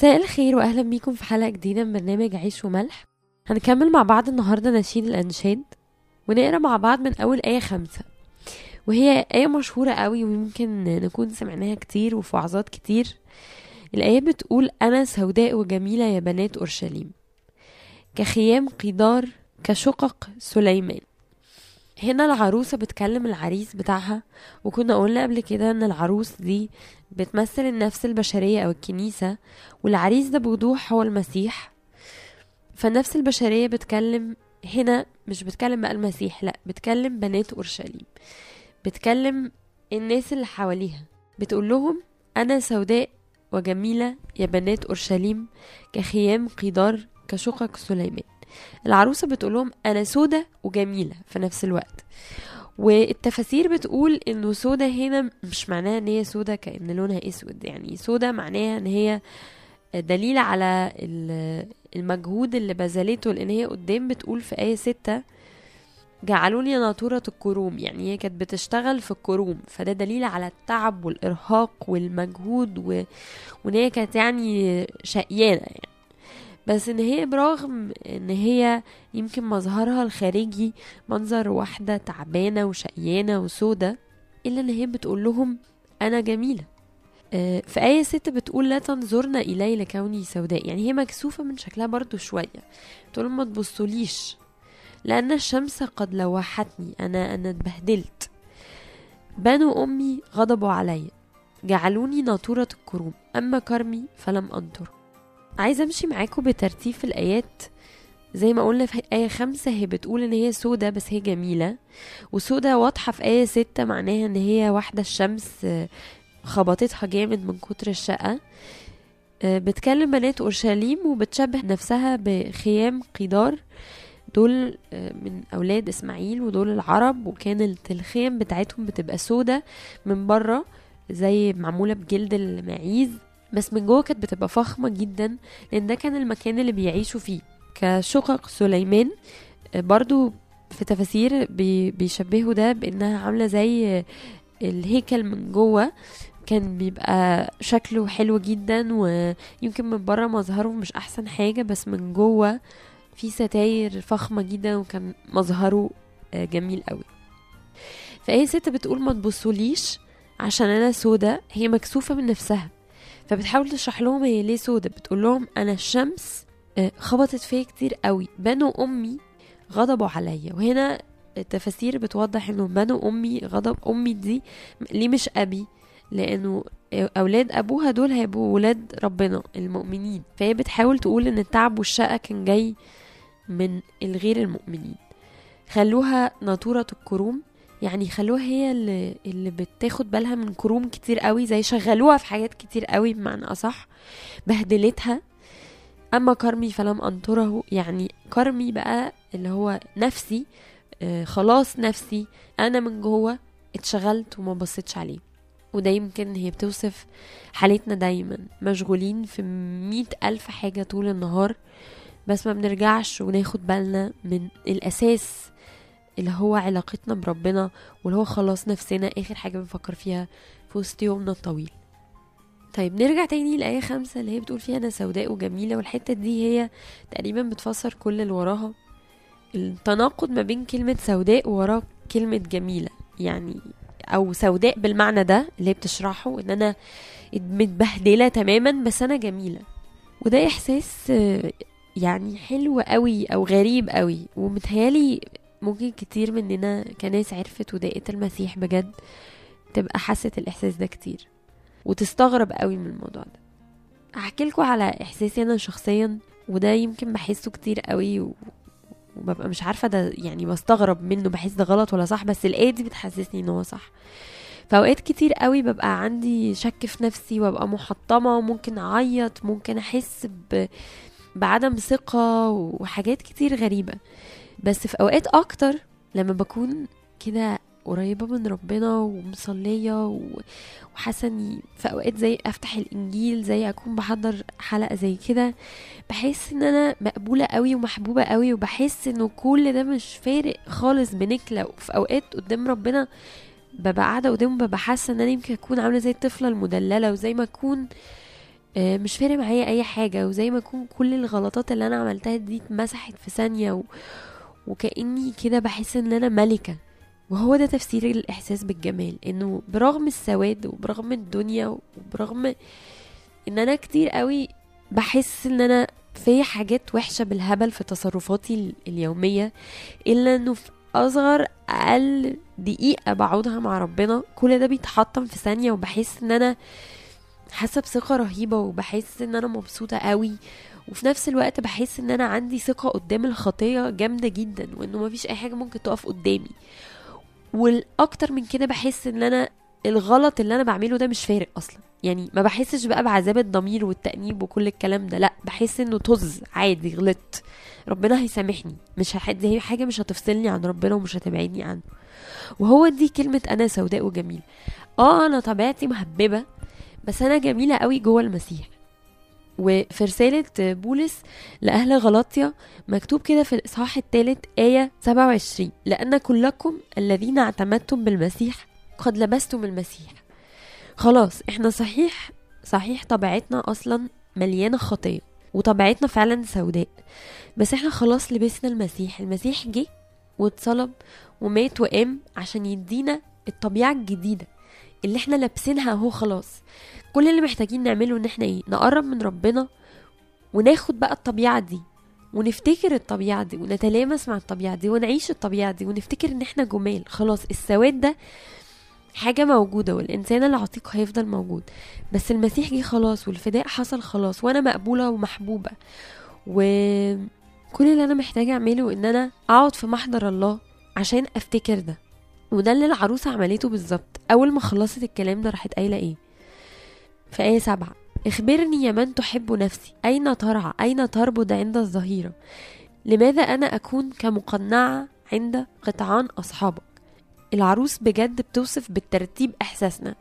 مساء الخير وأهلا بيكم في حلقة جديدة من برنامج عيش وملح. هنكمل مع بعض النهارده نشيد الأنشاد ونقرأ مع بعض من أول آية خمسة. وهي آية مشهورة قوي ويمكن نكون سمعناها كتير وفي وعظات كتير. الآية بتقول أنا سوداء وجميلة يا بنات أورشليم كخيام قيدار كشقق سليمان. هنا العروسة بتكلم العريس بتاعها وكنا قلنا قبل كده إن العروس دي بتمثل النفس البشرية أو الكنيسة والعريس ده بوضوح هو المسيح. فالنفس البشرية بتكلم هنا مش بتكلم بقى المسيح لأ بتكلم بنات أورشليم. بتكلم الناس اللي حواليها. بتقول لهم أنا سوداء وجميلة يا بنات أورشليم كخيام قيدار كشقق سليمان. العروسة بتقول لهم أنا سودة وجميلة في نفس الوقت. والتفاسير بتقول إنه سودا هنا مش معناها إن هي سودا كأن لونها أسود يعني سودا معناها إن هي دليل على ال- المجهود اللي بذلته لأن هي قدام بتقول في آية ستة جعلوني ناطورة الكروم يعني هي كانت بتشتغل في الكروم فده دليل على التعب والإرهاق والمجهود و... وإن هي كانت يعني شقيانة يعني. بس إن هي برغم إن هي يمكن مظهرها الخارجي منظر واحدة تعبانة وشقيانة وسودة إلا إن هي بتقول لهم أنا جميلة. آه، في آية ستة بتقول لا تنظرن إلي لكوني سوداء. يعني هي مكسوفة من شكلها برضو شوية. تقول لهم ما تبصوليش لأن الشمس قد لوحتني أنا أنا اتبهدلت. بنو أمي غضبوا علي جعلوني ناطورة الكروم. أما كرمي فلم أنطر. عايزة أمشي معاكم بترتيب في الآيات. زي ما قلنا في آية خمسة هي بتقول إن هي سودة بس هي جميلة. وسودة واضحة في آية ستة معناها إن هي واحدة الشمس آه، خبطتها جامد من كتر الشقة. آه، بتكلم بنات أورشليم وبتشبه نفسها بخيام قيدار دول آه، من أولاد إسماعيل ودول العرب وكانت الخيم بتاعتهم بتبقى سودة من بره زي معمولة بجلد المعيز. بس من جوه كانت بتبقى فخمة جدا لأن ده كان المكان اللي بيعيشوا فيه. كشقق سليمان آه، برضو في تفاسير بي- بيشبهوا ده بإنها عاملة زي الهيكل من جوه. كان بيبقى شكله حلو جدا ويمكن من بره مظهره مش أحسن حاجة بس من جوه في ستاير فخمة جدا وكان مظهره آه، جميل قوي فهي ست بتقول ما تبصوليش عشان أنا سودة هي مكسوفة من نفسها. فبتحاول تشرح لهم هي ليه سودة. بتقول لهم أنا الشمس آه، خبطت فيا كتير قوي. بنو أمي غضبوا عليا. وهنا التفاسير بتوضح إنه بنو أمي غضب أمي دي ليه مش أبي؟ لأنه أولاد أبوها دول هيبقوا ولاد ربنا المؤمنين. فهي بتحاول تقول إن التعب والشقة كان جاي من الغير المؤمنين. خلوها ناطورة الكروم. يعني خلوها هي اللي, اللي بتاخد بالها من كروم كتير قوي زي شغلوها في حاجات كتير قوي بمعنى أصح بهدلتها. أما كرمي فلم أنطره يعني كرمي بقى اللي هو نفسي آه خلاص نفسي أنا من جوه اتشغلت وما بصيتش عليه. وده يمكن هي بتوصف حالتنا دايما. مشغولين في مئة ألف حاجة طول النهار بس ما بنرجعش وناخد بالنا من الأساس اللي هو علاقتنا بربنا واللي هو خلاص نفسنا آخر حاجة بنفكر فيها في وسط يومنا الطويل. طيب نرجع تاني لآية خمسة اللي هي بتقول فيها أنا سوداء وجميلة والحتة دي هي تقريبا بتفسر كل اللي وراها. التناقض ما بين كلمة سوداء ووراه كلمة جميلة. يعني أو سوداء بالمعنى ده اللي بتشرحه إن أنا متبهدلة تماما بس أنا جميلة. وده إحساس يعني حلو قوي أو غريب قوي ومتهيألي ممكن كتير مننا كناس عرفت ودقت المسيح بجد تبقى حست الإحساس ده كتير وتستغرب قوي من الموضوع ده. هحكي لكم على إحساسي أنا شخصيا وده يمكن بحسه كتير قوي و... وببقى مش عارفة ده يعني بستغرب منه بحس ده غلط ولا صح بس الآية دي بتحسسني إن هو صح. فأوقات كتير قوي ببقى عندي شك في نفسي وأبقى محطمة وممكن أعيط ممكن أحس ب... بعدم ثقة وحاجات كتير غريبة. بس في أوقات أكتر لما بكون كده قريبة من ربنا ومصلية و- وحاسة إني في أوقات زي أفتح الإنجيل زي أكون بحضر حلقة زي كده بحس إن أنا مقبولة قوي ومحبوبة قوي وبحس إنه كل ده مش فارق خالص بنكله وفي أوقات قدام ربنا ببقى قاعدة قدامه ببقى حاسة إن أنا يمكن أكون عاملة زي الطفلة المدللة وزي ما أكون مش فارق معايا أي حاجة. وزي ما يكون كل الغلطات اللي أنا عملتها دي اتمسحت في ثانية و... وكأني كده بحس إن أنا ملكة. وهو ده تفسير الإحساس بالجمال إنه برغم السواد وبرغم الدنيا وبرغم إن أنا كتير قوي بحس إن أنا في حاجات وحشة بالهبل في تصرفاتي ال- اليومية إلا إنه في أصغر أقل دقيقة بقعدها مع ربنا كل ده بيتحطم في ثانية وبحس إن أنا حاسة بثقة رهيبة وبحس إن أنا مبسوطة قوي. وفي نفس الوقت بحس إن أنا عندي ثقة قدام الخطية جامدة جدا وإنه مفيش أي حاجة ممكن تقف قدامي. والأكتر من كده بحس إن أنا الغلط اللي أنا بعمله ده مش فارق أصلا. يعني ما بحسش بقى بعذاب الضمير والتأنيب وكل الكلام ده لأ بحس إنه طز عادي غلطت. ربنا هيسامحني. مش هح... دي حاجة مش هتفصلني عن ربنا ومش هتبعدني عنه. وهو دي كلمة أنا سوداء وجميلة آه أنا طبيعتي مهببة بس أنا جميلة قوي جوه المسيح. وفي رسالة بولس لأهل غلاطيا مكتوب كده في الإصحاح الثالث آية 27 لأن كلكم الذين اعتمدتم بالمسيح قد لبستم المسيح. خلاص إحنا صحيح صحيح طبيعتنا أصلا مليانة خطية وطبيعتنا فعلا سوداء. بس إحنا خلاص لبسنا المسيح المسيح جه واتصلب ومات وقام عشان يدينا الطبيعة الجديدة. اللي إحنا لابسينها اهو خلاص. كل اللي محتاجين نعمله ان إحنا إيه نقرب من ربنا وناخد بقى الطبيعة دي ونفتكر الطبيعة دي ونتلامس مع الطبيعة دي ونعيش الطبيعة دي ونفتكر ان إحنا جمال. خلاص السواد ده حاجة موجودة والإنسان العتيق هيفضل موجود. بس المسيح جه خلاص والفداء حصل خلاص وأنا مقبولة ومحبوبة. وكل اللي أنا محتاجة أعمله إن أنا أقعد في محضر الله عشان أفتكر ده. وده اللي العروسة عملته بالظبط. أول ما خلصت الكلام ده راحت قايلة إيه؟ في آية سبعة إخبرني يا من تحب نفسي. أين ترعى؟ أين تربض عند الظهيرة؟ لماذا أنا أكون كمقنعة عند قطعان أصحابك؟ العروس بجد بتوصف بالترتيب إحساسنا.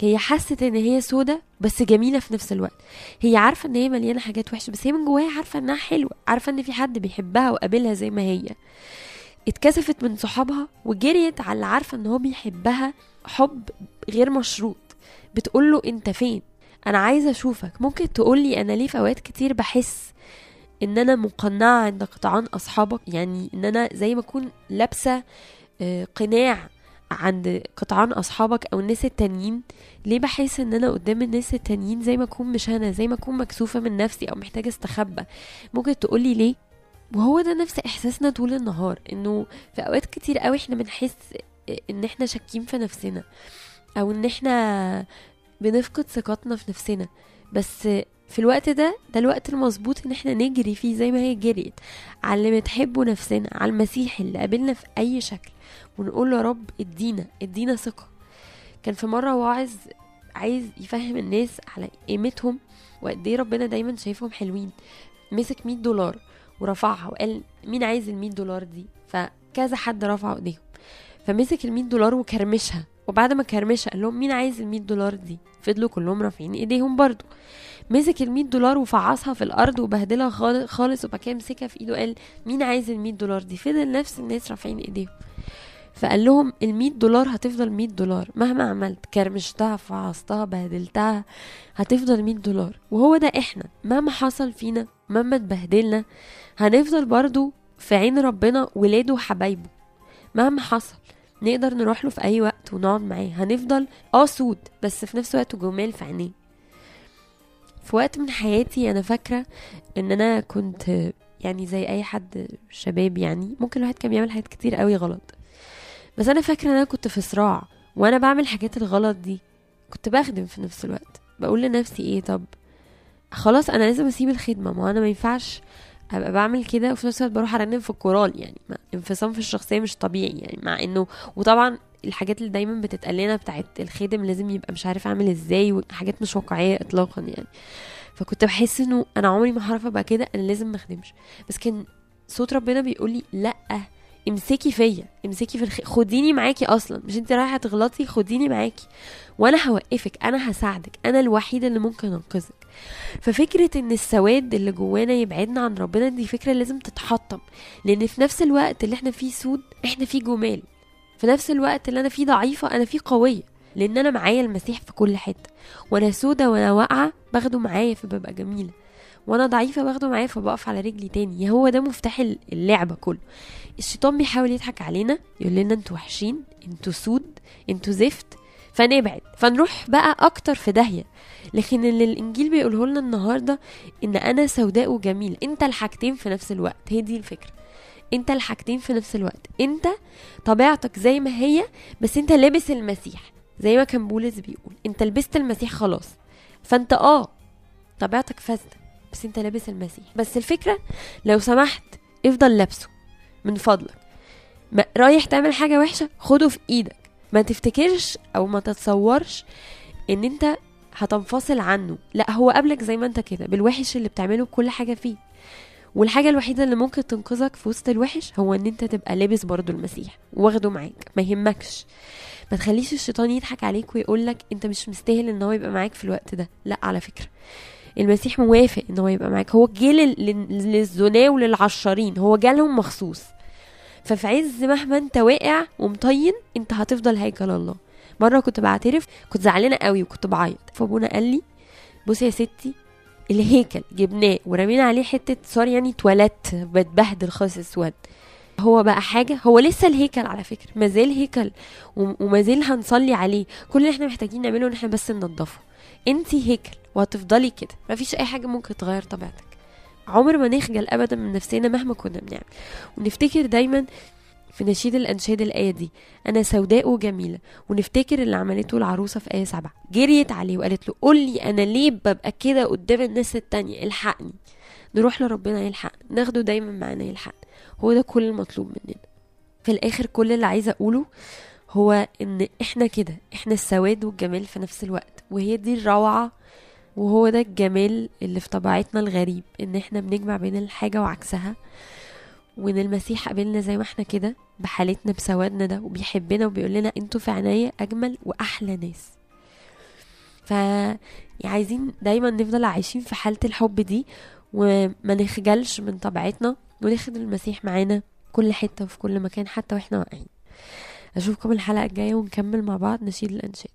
هي حست إن هي سودة بس جميلة في نفس الوقت. هي عارفة إن هي مليانة حاجات وحشة بس هي من جواها عارفة إنها حلوة عارفة إن في حد بيحبها وقابلها زي ما هي. اتكسفت من صحابها وجريت على اللي عارفة إن هو بيحبها حب غير مشروط. بتقوله أنت فين؟ أنا عايزة أشوفك. ممكن تقولي أنا ليه في أوقات كتير بحس إن أنا مقنعة عند قطعان أصحابك؟ يعني إن أنا زي ما أكون لابسة آه، قناع عند قطعان أصحابك أو الناس التانيين. ليه بحس إن أنا قدام الناس التانيين زي ما أكون مش أنا زي ما أكون مكسوفة من نفسي أو محتاجة أستخبى؟ ممكن تقولي ليه؟ وهو ده نفس إحساسنا طول النهار إنه في أوقات كتير قوي إحنا بنحس إن إحنا شاكين في نفسنا أو إن إحنا بنفقد ثقتنا في نفسنا. بس في الوقت ده ده الوقت المظبوط إن إحنا نجري فيه زي ما هي جريت على اللي بتحبه نفسنا على المسيح اللي قابلنا في أي شكل ونقول له رب إدينا إدينا ثقة. كان في مرة واعظ عايز يفهم الناس على قيمتهم وقد إيه ربنا دايما شايفهم حلوين. مسك 100 دولار ورفعها وقال مين عايز ال 100 دولار دي؟ فكذا حد رفع ايديهم. فمسك ال 100 دولار وكرمشها. وبعد ما كرمشها قال لهم مين عايز ال 100 دولار دي؟ فضلوا كلهم رافعين ايديهم برضو. مسك ال 100 دولار وفعصها في الأرض وبهدلها خال- خالص. وبعد كده مسكها في ايده قال مين عايز ال 100 دولار دي؟ فضل نفس الناس رافعين ايديهم. فقال لهم ال 100 دولار هتفضل 100 دولار. مهما عملت كرمشتها فعصتها بهدلتها هتفضل 100 دولار. وهو ده إحنا. مهما حصل فينا مهما اتبهدلنا هنفضل برضو في عين ربنا ولاده وحبايبه. مهما حصل نقدر نروح له في أي وقت ونقعد معاه. هنفضل آه سود بس في نفس الوقت جمال في عينيه. في وقت من حياتي أنا فاكرة إن أنا كنت يعني زي أي حد شباب يعني ممكن الواحد كان بيعمل حاجات كتير قوي غلط. بس أنا فاكرة إن أنا كنت في صراع وأنا بعمل الحاجات الغلط دي كنت بخدم في نفس الوقت. بقول لنفسي إيه طب؟ خلاص أنا لازم أسيب الخدمة. ما أنا ما ينفعش أبقى بعمل كده وفي نفس الوقت بروح أرنم في الكورال. يعني انفصام في الشخصية مش طبيعي. يعني مع إنه وطبعا الحاجات اللي دايما بتتقال لنا بتاعت الخادم لازم يبقى مش عارف أعمل إزاي وحاجات مش واقعية اطلاقا يعني. فكنت بحس إنه أنا عمري ما هعرف أبقى كده أنا لازم ما أخدمش. بس كان صوت ربنا بيقول لي لأ. امسكي فيا امسكي في الخ... خديني معاكي أصلا مش انت رايحة تغلطي خديني معاكي. وأنا هوقفك أنا هساعدك أنا الوحيدة اللي ممكن أنقذك. ففكرة إن السواد اللي جوانا يبعدنا عن ربنا دي فكرة لازم تتحطم. لأن في نفس الوقت اللي إحنا فيه سود إحنا فيه جمال. في نفس الوقت اللي أنا فيه ضعيفة أنا فيه قوية. لأن أنا معايا المسيح في كل حتة. وأنا سودة وأنا واقعة باخده معايا فببقى جميلة. وأنا ضعيفة باخده معايا فبقف على رجلي تاني. هو ده مفتاح اللعبه كله. الشيطان بيحاول يضحك علينا يقول لنا أنتوا وحشين أنتوا سود أنتوا زفت فنبعد. فنروح بقى أكتر في داهية. لكن اللي الإنجيل بيقوله لنا النهارده إن أنا سوداء وجميل. أنت الحاجتين في نفس الوقت. هي دي الفكرة. أنت الحاجتين في نفس الوقت. أنت طبيعتك زي ما هي بس أنت لابس المسيح. زي ما كان بولس بيقول. أنت لبست المسيح خلاص. فأنت آه طبيعتك فاسدة. بس انت لابس المسيح. بس الفكرة لو سمحت افضل لابسه من فضلك. ما رايح تعمل حاجة وحشة خده في إيدك. ما تفتكرش أو ما تتصورش ان انت هتنفصل عنه. لا هو قبلك زي ما انت كده بالوحش اللي بتعمله بكل حاجة فيه. والحاجة الوحيدة اللي ممكن تنقذك في وسط الوحش هو ان انت تبقى لابس برضو المسيح واخده معاك. ما يهمكش. ما تخليش الشيطان يضحك عليك ويقولك انت مش مستاهل ان هو يبقى معاك في الوقت ده. لا على فكرة. المسيح موافق إن هو يبقى معاك. هو جه للزنا وللعشارين هو جالهم مخصوص. ففي عز مهما أنت واقع ومطين أنت هتفضل هيكل الله. مرة كنت بعترف كنت زعلانة قوي وكنت بعيط. فأبونا قال لي بصي يا ستي الهيكل جبناه ورمينا عليه حتة سوري يعني اتولدت بتبهدل خالص اسود هو بقى حاجة هو لسه الهيكل على فكرة. مازال هيكل ومازال هنصلي عليه. كل اللي إحنا محتاجين نعمله إن إحنا بس ننضفه. انتي هيكل وهتفضلي كده. مفيش أي حاجة ممكن تغير طبيعتك. عمر ما نخجل ابدا من نفسنا مهما كنا بنعمل. ونفتكر دايما في نشيد الأنشاد الآية دي أنا سوداء وجميلة. ونفتكر اللي عملته العروسة في آية سبعة. جريت عليه وقالت له قول لي أنا ليه ببقى كده قدام الناس التانية؟ الحقني. نروح لربنا يلحقنا. ناخده دايما معانا يلحقنا. هو ده كل المطلوب مننا. في الآخر كل اللي عايزة أقوله هو إن إحنا كده إحنا السواد والجمال في نفس الوقت وهي دي الروعة وهو ده الجمال اللي في طبيعتنا الغريب إن إحنا بنجمع بين الحاجة وعكسها وإن المسيح قابلنا زي ما إحنا كده بحالتنا بسوادنا ده وبيحبنا وبيقول لنا أنتوا في عناية أجمل وأحلى ناس. ف عايزين دايما نفضل عايشين في حالة الحب دي وما نخجلش من طبيعتنا وناخد المسيح معانا كل حتة وفي كل مكان حتى وإحنا واقعين. اشوفكم الحلقة الجاية ونكمل مع بعض. نشيد الانشاد